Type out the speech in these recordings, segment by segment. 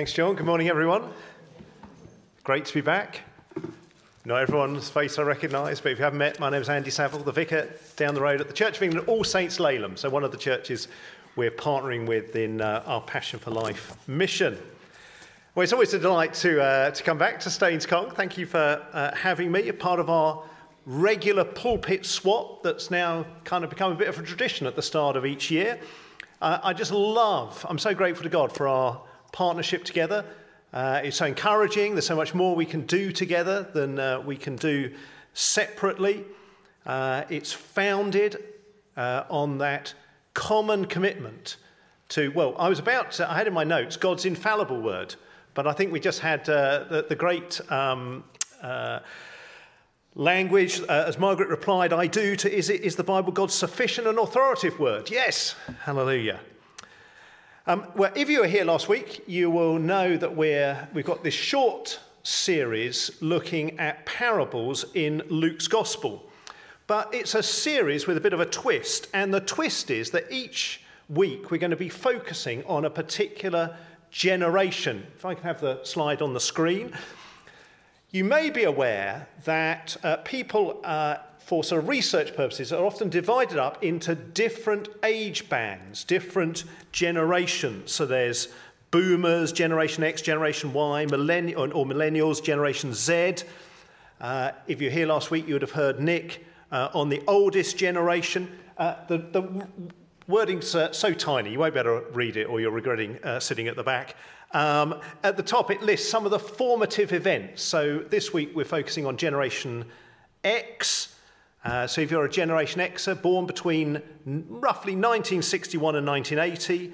Thanks, John. Good morning, everyone. Great to be back. Not everyone's face I recognise, but if you haven't met, my name is Andy Saville, the vicar down the road at the Church of England, All Saints Laleham. So, one of the churches we're partnering with in uh, our Passion for Life mission. Well, it's always a delight to, uh, to come back to Staines Conk. Thank you for uh, having me, You're part of our regular pulpit swap that's now kind of become a bit of a tradition at the start of each year. Uh, I just love, I'm so grateful to God for our partnership together. Uh, it's so encouraging. There's so much more we can do together than uh, we can do separately. Uh, it's founded uh, on that common commitment to, well, I was about to, I had in my notes God's infallible word, but I think we just had uh, the, the, great um, uh, language, as Margaret replied, I do, to is, it, is the Bible God's sufficient and authoritative word? Yes, hallelujah. Um, well, if you were here last week, you will know that we're, we've got this short series looking at parables in Luke's Gospel. But it's a series with a bit of a twist, and the twist is that each week we're going to be focusing on a particular generation. If I can have the slide on the screen. You may be aware that uh, people uh, for sort of research purposes, are often divided up into different age bands, different generations. So there's boomers, Generation X, Generation Y, or, or millennials, Generation Z. Uh, if you're here last week, you would have heard Nick uh, on the oldest generation. Uh, the, the wording's uh, so tiny, you won't be able to read it or you're regretting uh, sitting at the back. Um, at the top, it lists some of the formative events. So this week, we're focusing on Generation X. Uh, so if you're a Generation Xer born between roughly 1961 and 1980,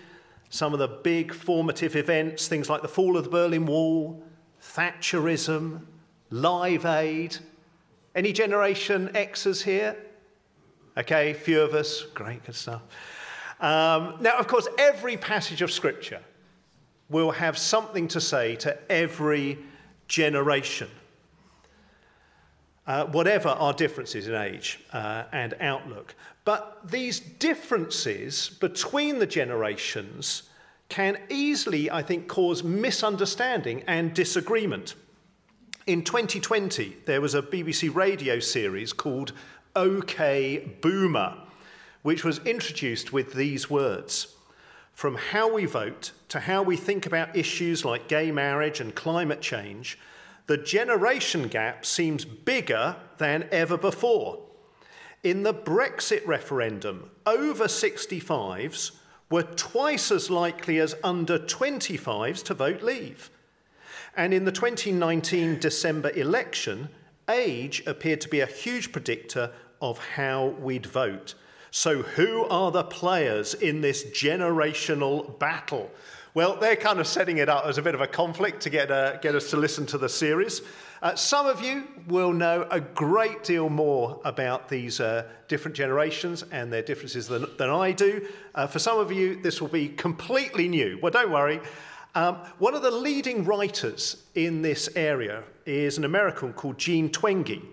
some of the big formative events, things like the fall of the Berlin Wall, Thatcherism, Live Aid. Any Generation Xers here? Okay, few of us. Great, good stuff. Um, now, of course, every passage of Scripture will have something to say to every generation uh, whatever our differences in age uh, and outlook. But these differences between the generations can easily, I think, cause misunderstanding and disagreement. In 2020, there was a BBC radio series called OK Boomer, which was introduced with these words From how we vote to how we think about issues like gay marriage and climate change, the generation gap seems bigger than ever before. In the Brexit referendum, over 65s were twice as likely as under 25s to vote leave. And in the 2019 December election, age appeared to be a huge predictor of how we'd vote. So, who are the players in this generational battle? Well, they're kind of setting it up as a bit of a conflict to get, uh, get us to listen to the series. Uh, some of you will know a great deal more about these uh, different generations and their differences than, than I do. Uh, for some of you, this will be completely new. Well, don't worry. Um, one of the leading writers in this area is an American called Jean Twenge.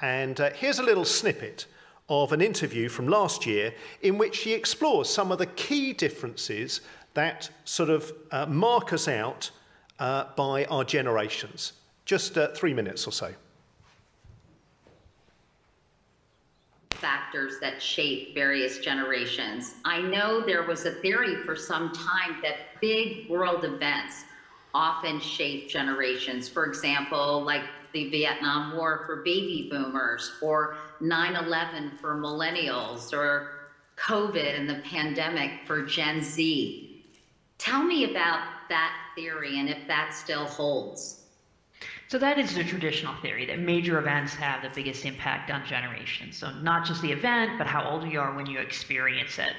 And uh, here's a little snippet of an interview from last year in which she explores some of the key differences that sort of uh, mark us out uh, by our generations. Just uh, three minutes or so. Factors that shape various generations. I know there was a theory for some time that big world events often shape generations. For example, like the Vietnam War for baby boomers, or 9 11 for millennials, or COVID and the pandemic for Gen Z. Tell me about that theory and if that still holds. So that is the traditional theory that major events have the biggest impact on generations. So not just the event, but how old you are when you experience it.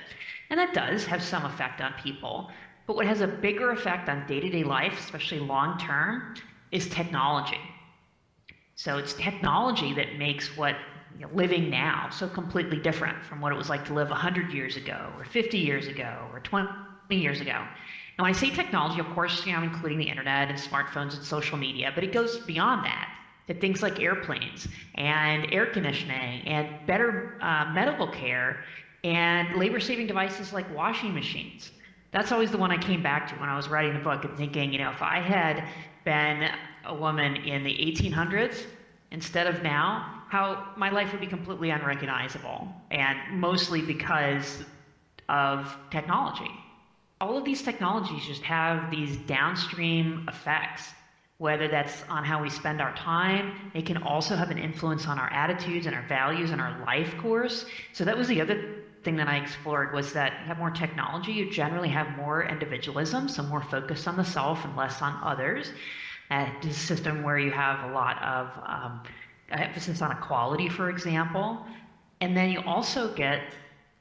And that does have some effect on people. But what has a bigger effect on day-to-day life, especially long term, is technology. So it's technology that makes what you know, living now so completely different from what it was like to live 100 years ago, or 50 years ago, or 20 years ago. And when I say technology, of course, you know, including the internet and smartphones and social media, but it goes beyond that to things like airplanes and air conditioning and better uh, medical care and labor saving devices like washing machines. That's always the one I came back to when I was writing the book and thinking, you know, if I had been a woman in the 1800s instead of now, how my life would be completely unrecognizable, and mostly because of technology. All of these technologies just have these downstream effects, whether that's on how we spend our time, it can also have an influence on our attitudes and our values and our life course. So that was the other thing that I explored was that you have more technology, you generally have more individualism, so more focus on the self and less on others. It's a system where you have a lot of um, emphasis on equality, for example. And then you also get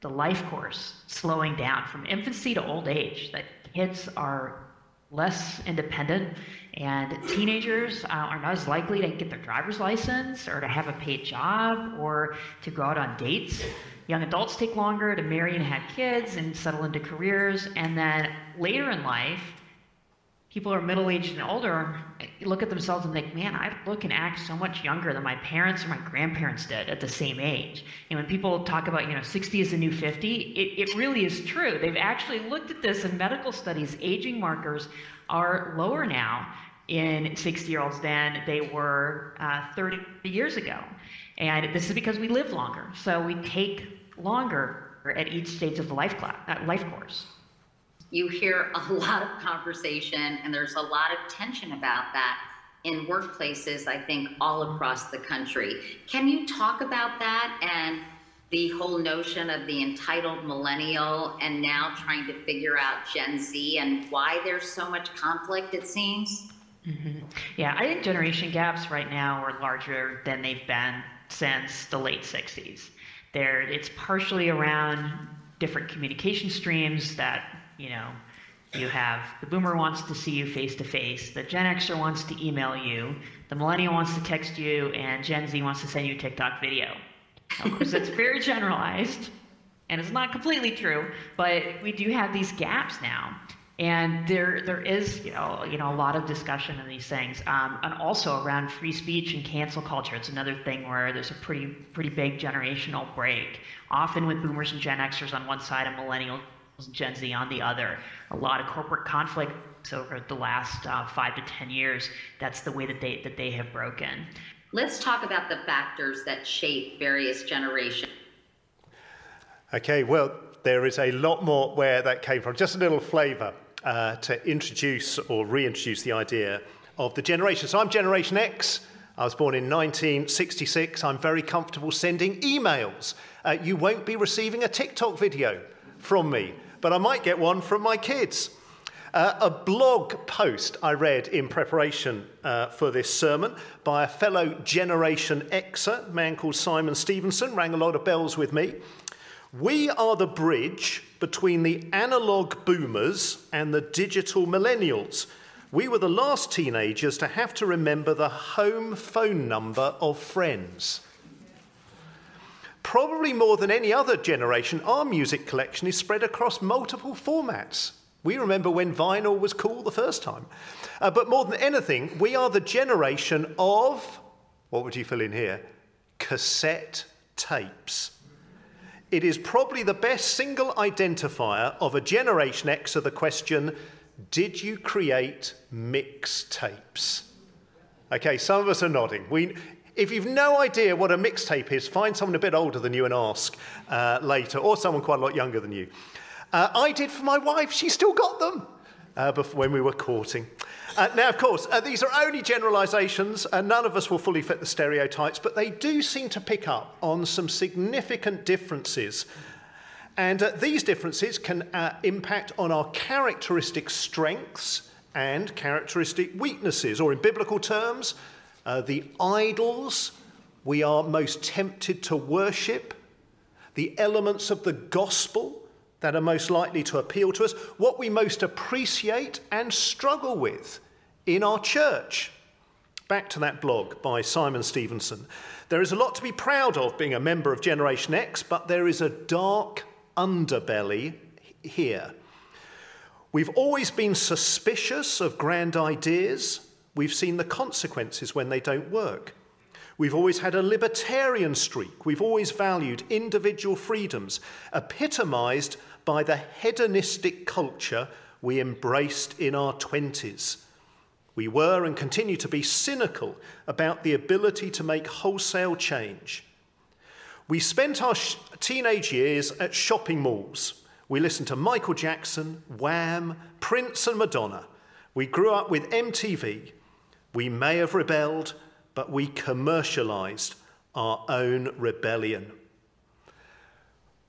the life course slowing down from infancy to old age, that kids are less independent and teenagers uh, are not as likely to get their driver's license or to have a paid job or to go out on dates. Young adults take longer to marry and have kids and settle into careers. And then later in life, people are middle aged and older look at themselves and think, man, I look and act so much younger than my parents or my grandparents did at the same age. And when people talk about, you know, 60 is the new 50, it, it really is true. They've actually looked at this in medical studies. Aging markers are lower now in 60 year olds than they were uh, 30 years ago. And this is because we live longer. So we take longer at each stage of the life, class, uh, life course you hear a lot of conversation and there's a lot of tension about that in workplaces, I think, all across the country. Can you talk about that and the whole notion of the entitled millennial and now trying to figure out Gen Z and why there's so much conflict, it seems? Mm-hmm. Yeah, I think generation gaps right now are larger than they've been since the late 60s. There, it's partially around different communication streams that you know, you have the boomer wants to see you face to face, the Gen Xer wants to email you, the millennial wants to text you, and Gen Z wants to send you TikTok video. Of course, that's very generalized, and it's not completely true, but we do have these gaps now. And there, there is, you know, you know, a lot of discussion on these things, um, and also around free speech and cancel culture. It's another thing where there's a pretty, pretty big generational break. Often with boomers and Gen Xers on one side and millennial Gen Z on the other. A lot of corporate conflict over the last uh, five to ten years. That's the way that they that they have broken. Let's talk about the factors that shape various generations. Okay, well, there is a lot more where that came from. Just a little flavour uh, to introduce or reintroduce the idea of the generation. So I'm Generation X. I was born in 1966. I'm very comfortable sending emails. Uh, you won't be receiving a TikTok video from me but I might get one from my kids. Uh, a blog post I read in preparation uh, for this sermon by a fellow Generation Xer, a man called Simon Stevenson, rang a lot of bells with me. We are the bridge between the analog boomers and the digital millennials. We were the last teenagers to have to remember the home phone number of friends. Probably more than any other generation, our music collection is spread across multiple formats. We remember when vinyl was cool the first time. Uh, but more than anything, we are the generation of, what would you fill in here? Cassette tapes. It is probably the best single identifier of a Generation X of the question Did you create mixtapes? Okay, some of us are nodding. We, if you've no idea what a mixtape is, find someone a bit older than you and ask uh, later, or someone quite a lot younger than you. Uh, I did for my wife, she still got them uh, before, when we were courting. Uh, now, of course, uh, these are only generalizations, and none of us will fully fit the stereotypes, but they do seem to pick up on some significant differences. And uh, these differences can impact on our characteristic strengths and characteristic weaknesses, or in biblical terms, uh, the idols we are most tempted to worship, the elements of the gospel that are most likely to appeal to us, what we most appreciate and struggle with in our church. Back to that blog by Simon Stevenson. There is a lot to be proud of being a member of Generation X, but there is a dark underbelly here. We've always been suspicious of grand ideas We've seen the consequences when they don't work. We've always had a libertarian streak. We've always valued individual freedoms, epitomized by the hedonistic culture we embraced in our 20s. We were and continue to be cynical about the ability to make wholesale change. We spent our sh- teenage years at shopping malls. We listened to Michael Jackson, Wham, Prince, and Madonna. We grew up with MTV. We may have rebelled, but we commercialized our own rebellion.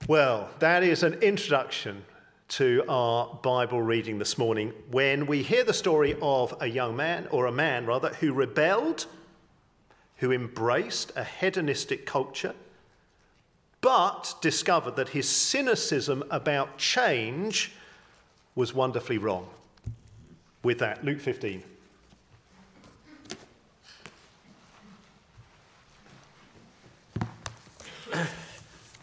Well, that is an introduction to our Bible reading this morning when we hear the story of a young man, or a man rather, who rebelled, who embraced a hedonistic culture, but discovered that his cynicism about change was wonderfully wrong. With that, Luke 15.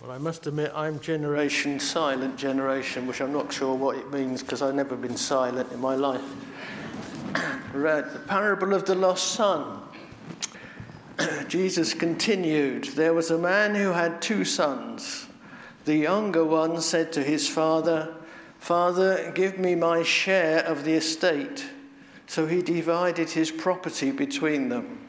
Well, I must admit, I'm generation silent generation, which I'm not sure what it means because I've never been silent in my life. Read the parable of the lost son. Jesus continued There was a man who had two sons. The younger one said to his father, Father, give me my share of the estate. So he divided his property between them.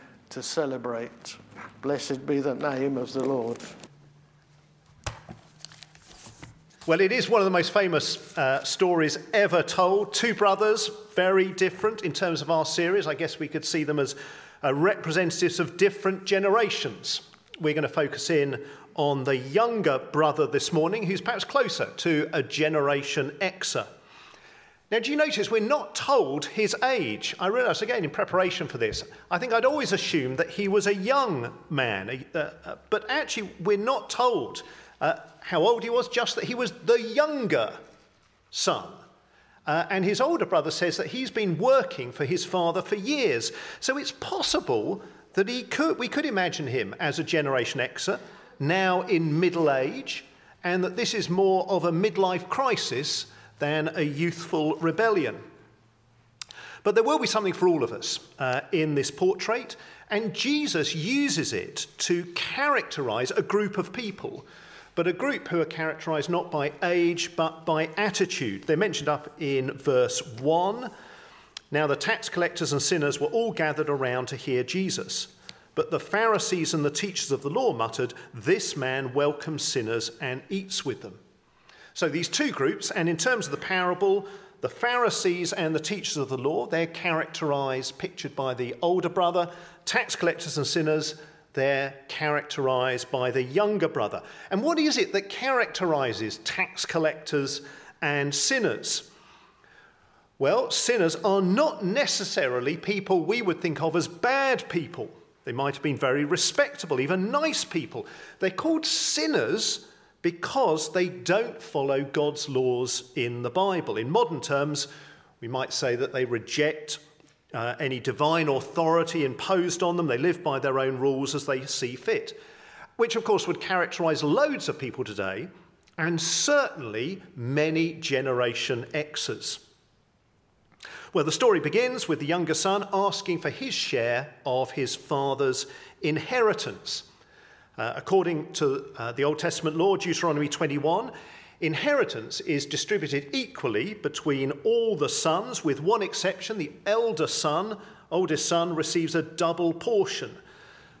to celebrate. Blessed be the name of the Lord. Well, it is one of the most famous uh, stories ever told. Two brothers, very different in terms of our series. I guess we could see them as uh, representatives of different generations. We're going to focus in on the younger brother this morning, who's perhaps closer to a Generation Xer. Now, do you notice we're not told his age? I realised again in preparation for this, I think I'd always assumed that he was a young man, uh, uh, but actually, we're not told uh, how old he was, just that he was the younger son. Uh, and his older brother says that he's been working for his father for years. So it's possible that he could, we could imagine him as a Generation Xer, now in middle age, and that this is more of a midlife crisis than a youthful rebellion. But there will be something for all of us uh, in this portrait, and Jesus uses it to characterize a group of people, but a group who are characterized not by age but by attitude. They're mentioned up in verse 1. Now, the tax collectors and sinners were all gathered around to hear Jesus. But the Pharisees and the teachers of the law muttered, This man welcomes sinners and eats with them. So these two groups, and in terms of the parable, the Pharisees and the teachers of the law, they're characterized, pictured by the older brother. Tax collectors and sinners, they're characterized by the younger brother. And what is it that characterizes tax collectors and sinners? Well, sinners are not necessarily people we would think of as bad people. They might have been very respectable, even nice people. They're called sinners because they don't follow God's laws in the Bible. In modern terms, we might say that they reject uh, any divine authority imposed on them. They live by their own rules as they see fit, which, of course, would characterize loads of people today, and certainly many Generation Xers. Well, the story begins with the younger son asking for his share of his father's inheritance. Uh, according to uh, the Old Testament law, Deuteronomy 21, inheritance is distributed equally between all the sons, with one exception the elder son, oldest son, receives a double portion.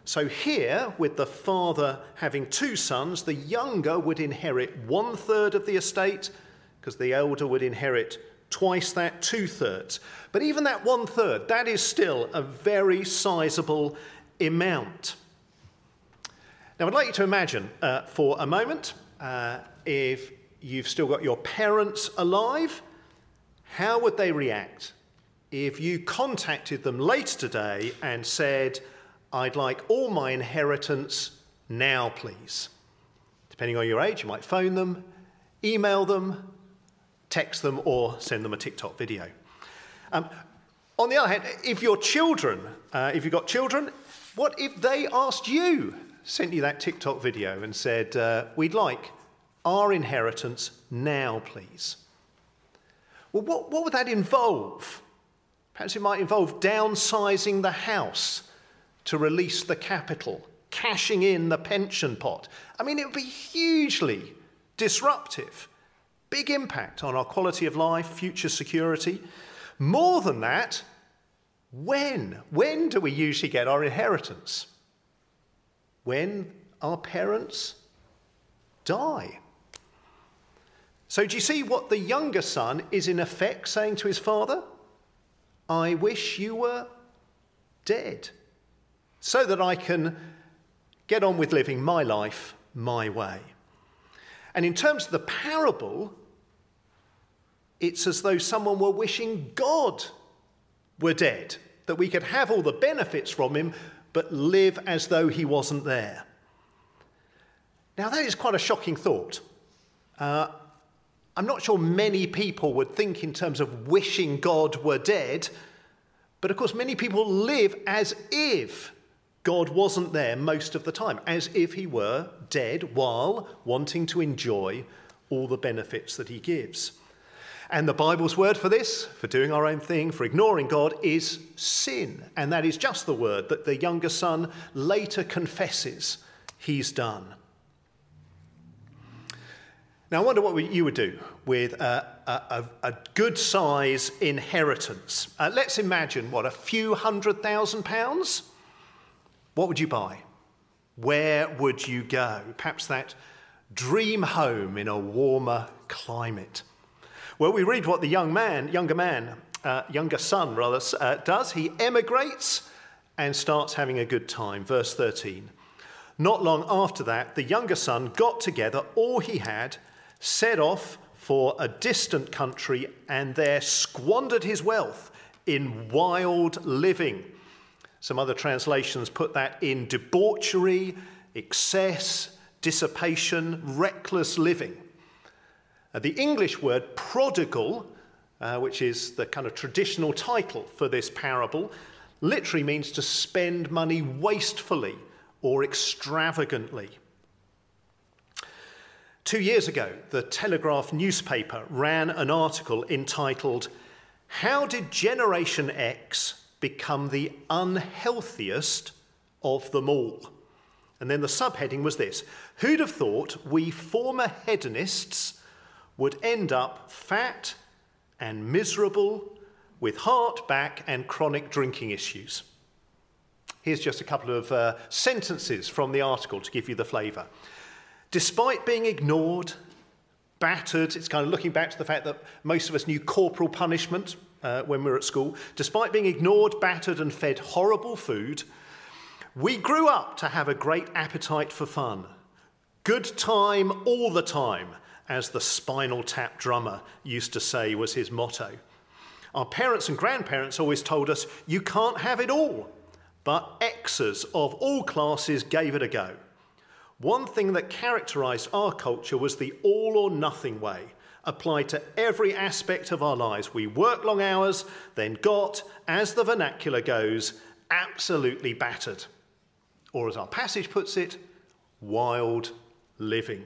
So here, with the father having two sons, the younger would inherit one third of the estate, because the elder would inherit twice that, two thirds. But even that one third, that is still a very sizable amount. Now, I'd like you to imagine uh, for a moment uh, if you've still got your parents alive, how would they react if you contacted them later today and said, I'd like all my inheritance now, please? Depending on your age, you might phone them, email them, text them, or send them a TikTok video. Um, on the other hand, if your children, uh, if you've got children, what if they asked you, sent you that TikTok video and said, uh, We'd like our inheritance now, please? Well, what, what would that involve? Perhaps it might involve downsizing the house to release the capital, cashing in the pension pot. I mean, it would be hugely disruptive. Big impact on our quality of life, future security. More than that, when? When do we usually get our inheritance? When our parents die. So, do you see what the younger son is in effect saying to his father? I wish you were dead so that I can get on with living my life my way. And in terms of the parable, it's as though someone were wishing God were dead, that we could have all the benefits from him, but live as though he wasn't there. Now, that is quite a shocking thought. Uh, I'm not sure many people would think in terms of wishing God were dead, but of course, many people live as if God wasn't there most of the time, as if he were dead while wanting to enjoy all the benefits that he gives. And the Bible's word for this, for doing our own thing, for ignoring God, is sin. And that is just the word that the younger son later confesses he's done. Now, I wonder what you would do with a, a, a good size inheritance. Uh, let's imagine, what, a few hundred thousand pounds? What would you buy? Where would you go? Perhaps that dream home in a warmer climate. Well, we read what the young man, younger man, uh, younger son rather, uh, does. He emigrates and starts having a good time. Verse 13. Not long after that, the younger son got together all he had, set off for a distant country, and there squandered his wealth in wild living. Some other translations put that in debauchery, excess, dissipation, reckless living. Uh, the English word prodigal, uh, which is the kind of traditional title for this parable, literally means to spend money wastefully or extravagantly. Two years ago, the Telegraph newspaper ran an article entitled, How Did Generation X Become the Unhealthiest of Them All? And then the subheading was this Who'd have thought we former hedonists would end up fat and miserable with heart, back, and chronic drinking issues. Here's just a couple of uh, sentences from the article to give you the flavour. Despite being ignored, battered, it's kind of looking back to the fact that most of us knew corporal punishment uh, when we were at school. Despite being ignored, battered, and fed horrible food, we grew up to have a great appetite for fun. Good time all the time, as the Spinal Tap drummer used to say was his motto. Our parents and grandparents always told us, you can't have it all. But Xers of all classes gave it a go. One thing that characterized our culture was the all or nothing way, applied to every aspect of our lives. We worked long hours, then got, as the vernacular goes, absolutely battered. Or as our passage puts it, wild living.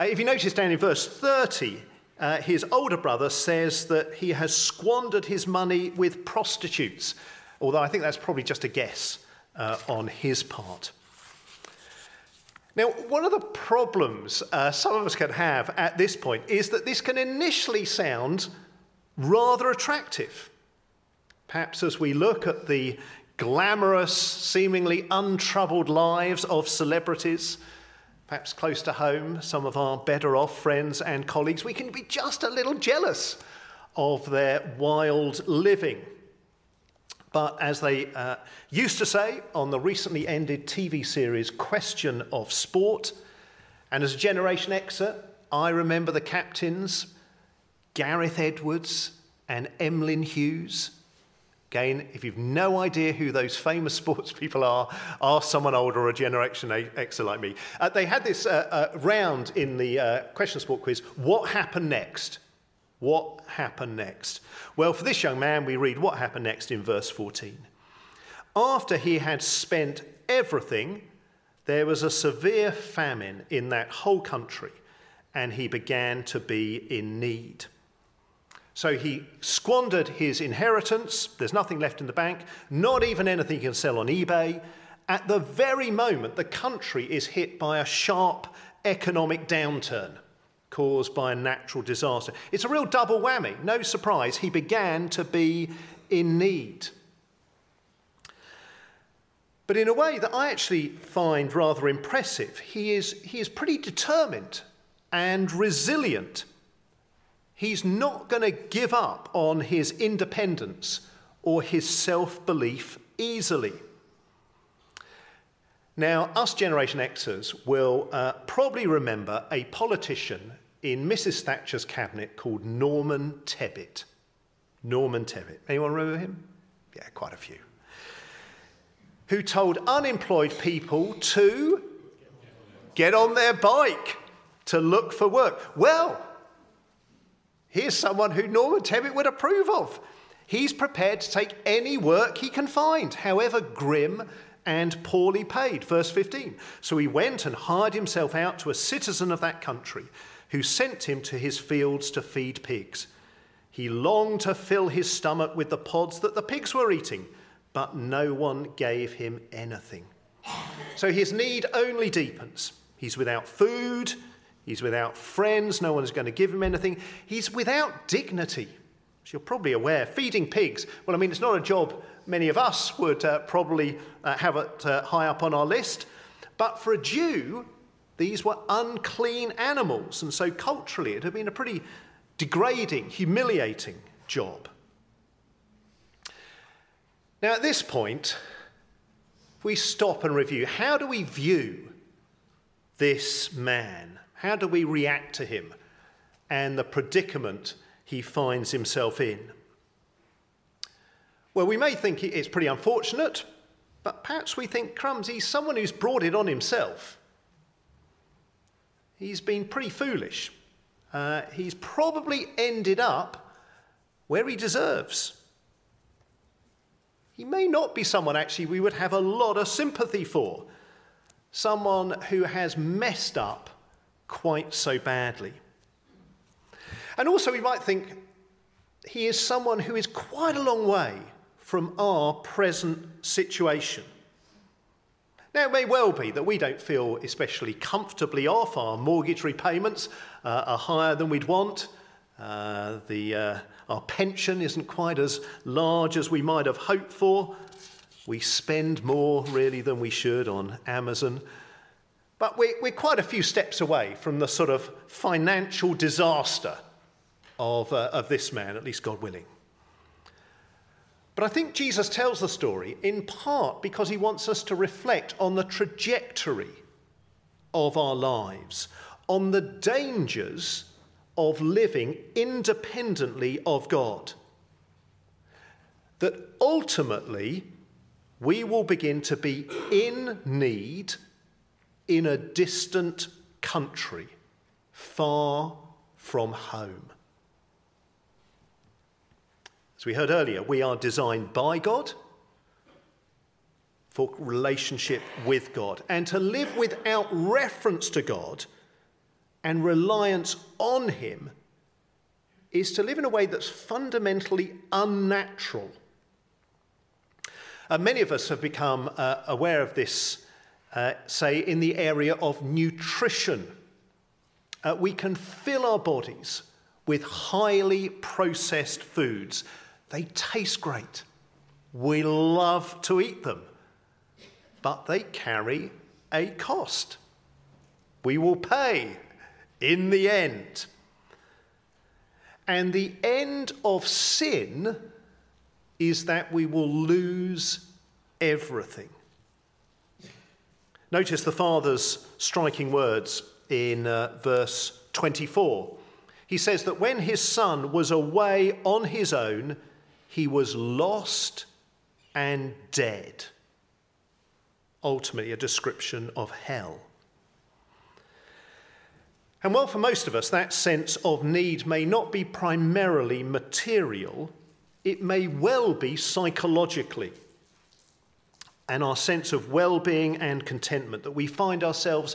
Uh, if you notice down in verse 30, uh, his older brother says that he has squandered his money with prostitutes, although I think that's probably just a guess uh, on his part. Now, one of the problems uh, some of us can have at this point is that this can initially sound rather attractive. Perhaps as we look at the glamorous, seemingly untroubled lives of celebrities, perhaps close to home, some of our better off friends and colleagues, we can be just a little jealous of their wild living. But as they uh, used to say on the recently ended TV series Question of Sport, and as a Generation Xer, I remember the captains Gareth Edwards and Emlyn Hughes Again, if you've no idea who those famous sports people are, ask someone older or a Generation Xer like me. Uh, they had this uh, uh, round in the uh, question sport quiz what happened next? What happened next? Well, for this young man, we read what happened next in verse 14. After he had spent everything, there was a severe famine in that whole country, and he began to be in need. So he squandered his inheritance. There's nothing left in the bank, not even anything he can sell on eBay. At the very moment, the country is hit by a sharp economic downturn caused by a natural disaster. It's a real double whammy. No surprise, he began to be in need. But in a way that I actually find rather impressive, he is, he is pretty determined and resilient He's not going to give up on his independence or his self belief easily. Now, us Generation Xers will uh, probably remember a politician in Mrs. Thatcher's cabinet called Norman Tebbit. Norman Tebbit. Anyone remember him? Yeah, quite a few. Who told unemployed people to get on their bike to look for work. Well, Here's someone who Norman Tebbit would approve of. He's prepared to take any work he can find, however grim and poorly paid. Verse 15. So he went and hired himself out to a citizen of that country who sent him to his fields to feed pigs. He longed to fill his stomach with the pods that the pigs were eating, but no one gave him anything. So his need only deepens. He's without food, He's without friends, no one's going to give him anything. He's without dignity. As you're probably aware, feeding pigs, well, I mean, it's not a job many of us would uh, probably uh, have it uh, high up on our list. But for a Jew, these were unclean animals. And so culturally, it had been a pretty degrading, humiliating job. Now, at this point, we stop and review, how do we view this man? How do we react to him and the predicament he finds himself in? Well, we may think it's pretty unfortunate, but perhaps we think, crumbs, he's someone who's brought it on himself. He's been pretty foolish. Uh, he's probably ended up where he deserves. He may not be someone actually we would have a lot of sympathy for, someone who has messed up quite so badly. And also, we might think he is someone who is quite a long way from our present situation. Now, it may well be that we don't feel especially comfortably off. Our mortgage repayments uh, are higher than we'd want. Uh, the, uh, our pension isn't quite as large as we might have hoped for. We spend more, really, than we should on Amazon. But we're, we're quite a few steps away from the sort of financial disaster of, uh, of this man, at least God willing. But I think Jesus tells the story in part because he wants us to reflect on the trajectory of our lives, on the dangers of living independently of God. That ultimately we will begin to be in need in a distant country, far from home. As we heard earlier, we are designed by God for relationship with God. And to live without reference to God and reliance on Him is to live in a way that's fundamentally unnatural. Uh, many of us have become uh, aware of this, uh, say, in the area of nutrition. Uh, we can fill our bodies with highly processed foods. They taste great. We love to eat them but they carry a cost. We will pay in the end. And the end of sin is that we will lose everything. Notice the Father's striking words in uh, verse 24. He says that when his son was away on his own, he was lost and dead ultimately a description of hell. And while for most of us that sense of need may not be primarily material, it may well be psychologically. And our sense of well being and contentment that we find ourselves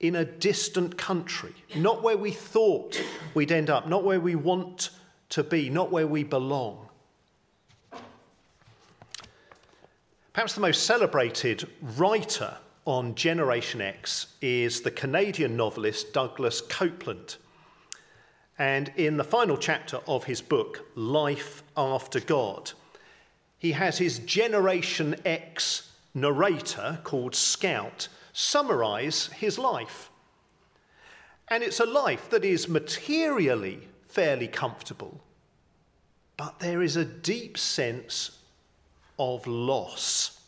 in a distant country, not where we thought we'd end up, not where we want to be, not where we belong. Perhaps the most celebrated writer on Generation X is the Canadian novelist Douglas Coupland. And in the final chapter of his book, Life After God, he has his Generation X narrator called Scout summarize his life. And it's a life that is materially fairly comfortable, but there is a deep sense of loss.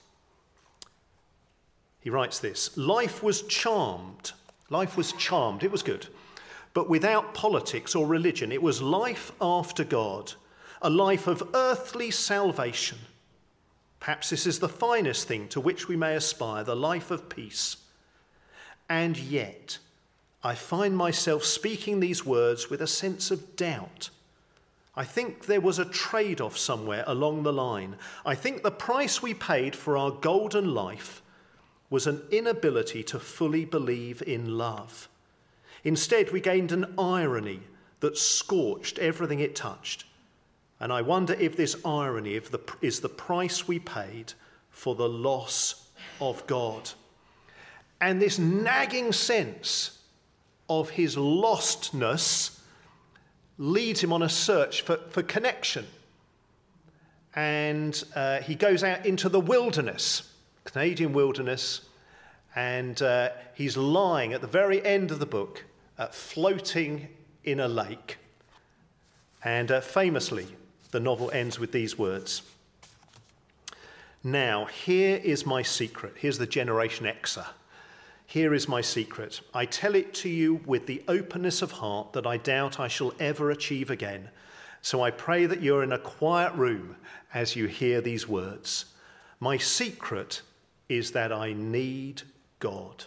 He writes this Life was charmed. Life was charmed. It was good. But without politics or religion, it was life after God, a life of earthly salvation. Perhaps this is the finest thing to which we may aspire the life of peace. And yet, I find myself speaking these words with a sense of doubt I think there was a trade off somewhere along the line. I think the price we paid for our golden life was an inability to fully believe in love. Instead, we gained an irony that scorched everything it touched. And I wonder if this irony is the price we paid for the loss of God. And this nagging sense of his lostness leads him on a search for, for connection. And uh, he goes out into the wilderness, Canadian wilderness, and uh, he's lying at the very end of the book, uh, floating in a lake. And uh, famously, the novel ends with these words Now, here is my secret. Here's the Generation Xer. Here is my secret. I tell it to you with the openness of heart that I doubt I shall ever achieve again. So I pray that you're in a quiet room as you hear these words. My secret is that I need God,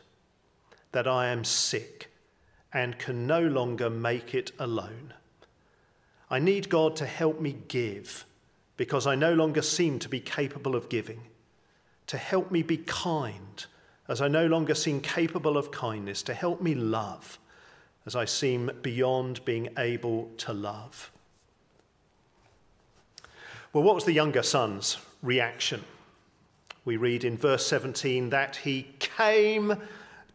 that I am sick and can no longer make it alone. I need God to help me give because I no longer seem to be capable of giving, to help me be kind as I no longer seem capable of kindness, to help me love as I seem beyond being able to love. Well, what was the younger son's reaction? We read in verse 17 that he came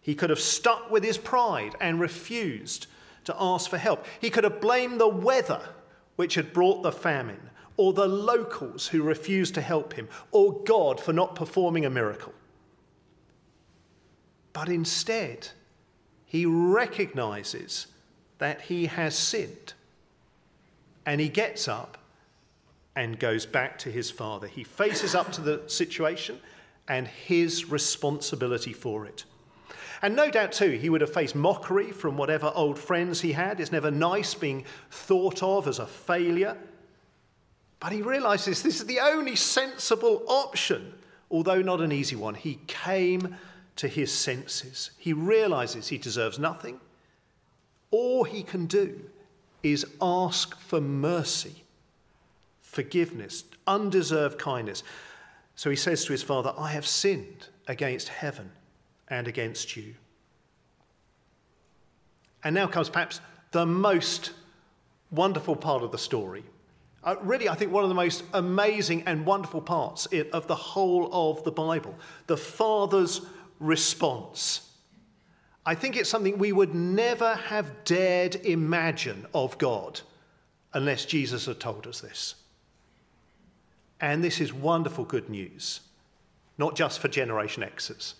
He could have stuck with his pride and refused to ask for help. He could have blamed the weather which had brought the famine, or the locals who refused to help him, or God for not performing a miracle. But instead, he recognizes that he has sinned. And he gets up and goes back to his father. He faces up to the situation and his responsibility for it. And no doubt, too, he would have faced mockery from whatever old friends he had. It's never nice being thought of as a failure. But he realizes this is the only sensible option, although not an easy one. He came to his senses. He realizes he deserves nothing. All he can do is ask for mercy, forgiveness, undeserved kindness. So he says to his father, I have sinned against heaven and against you. And now comes perhaps the most wonderful part of the story. Uh, really, I think one of the most amazing and wonderful parts of the whole of the Bible the Father's response. I think it's something we would never have dared imagine of God unless Jesus had told us this. And this is wonderful good news, not just for Generation Xers,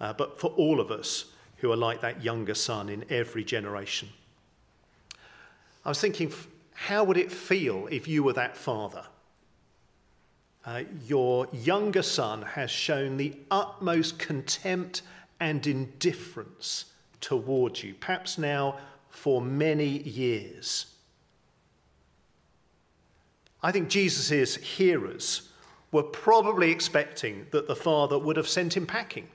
uh, but for all of us who are like that younger son in every generation. I was thinking, how would it feel if you were that father? Uh, your younger son has shown the utmost contempt and indifference towards you, perhaps now for many years. I think Jesus' hearers were probably expecting that the father would have sent him packing.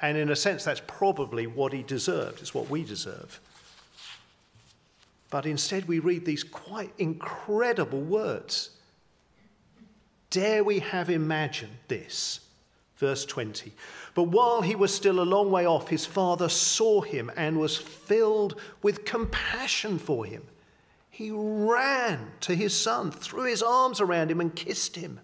And in a sense, that's probably what he deserved, it's what we deserve. But instead, we read these quite incredible words. Dare we have imagined this? Verse 20. But while he was still a long way off, his father saw him and was filled with compassion for him. He ran to his son, threw his arms around him, and kissed him.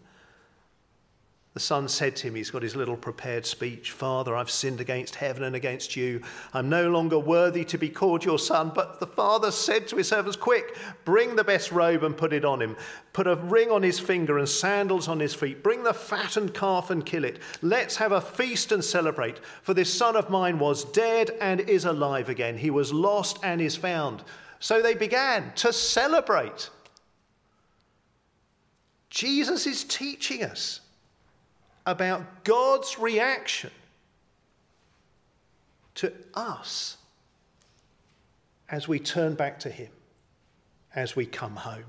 The son said to him, he's got his little prepared speech Father, I've sinned against heaven and against you. I'm no longer worthy to be called your son. But the father said to his servants, Quick, bring the best robe and put it on him. Put a ring on his finger and sandals on his feet. Bring the fattened calf and kill it. Let's have a feast and celebrate. For this son of mine was dead and is alive again. He was lost and is found. So they began to celebrate. Jesus is teaching us about God's reaction to us as we turn back to Him, as we come home.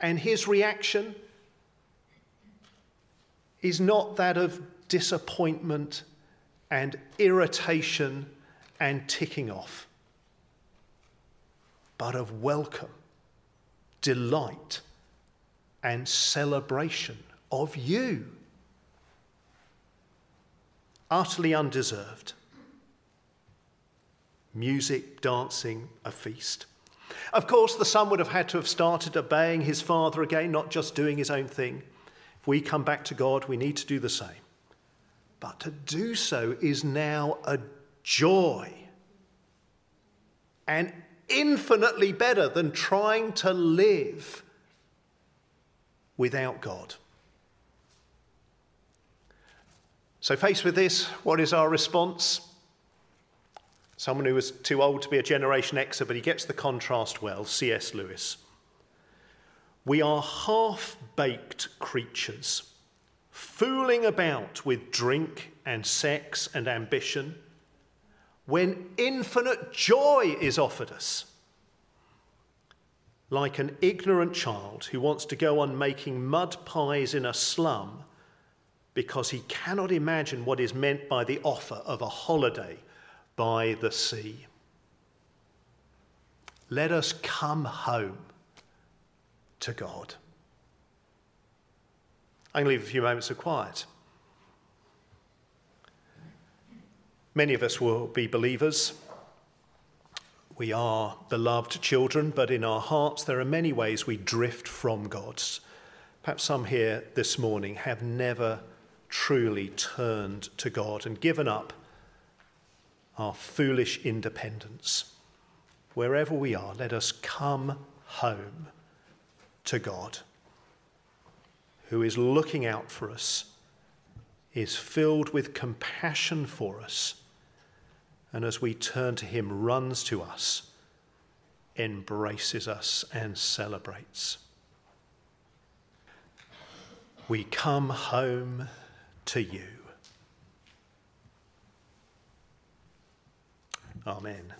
And His reaction is not that of disappointment and irritation and ticking off, but of welcome, delight, and celebration of you utterly undeserved. Music, dancing, a feast. Of course, the son would have had to have started obeying his father again, not just doing his own thing. If we come back to God, we need to do the same. But to do so is now a joy and infinitely better than trying to live without God. So, faced with this, what is our response? Someone who was too old to be a Generation Xer, but he gets the contrast well C.S. Lewis. We are half baked creatures, fooling about with drink and sex and ambition, when infinite joy is offered us. Like an ignorant child who wants to go on making mud pies in a slum because he cannot imagine what is meant by the offer of a holiday by the sea. Let us come home to God. I'm going to leave a few moments of quiet. Many of us will be believers. We are beloved children, but in our hearts there are many ways we drift from God's. Perhaps some here this morning have never truly turned to God and given up our foolish independence. Wherever we are, let us come home to God, who is looking out for us, is filled with compassion for us, and as we turn to him, runs to us, embraces us, and celebrates. We come home to you. Amen.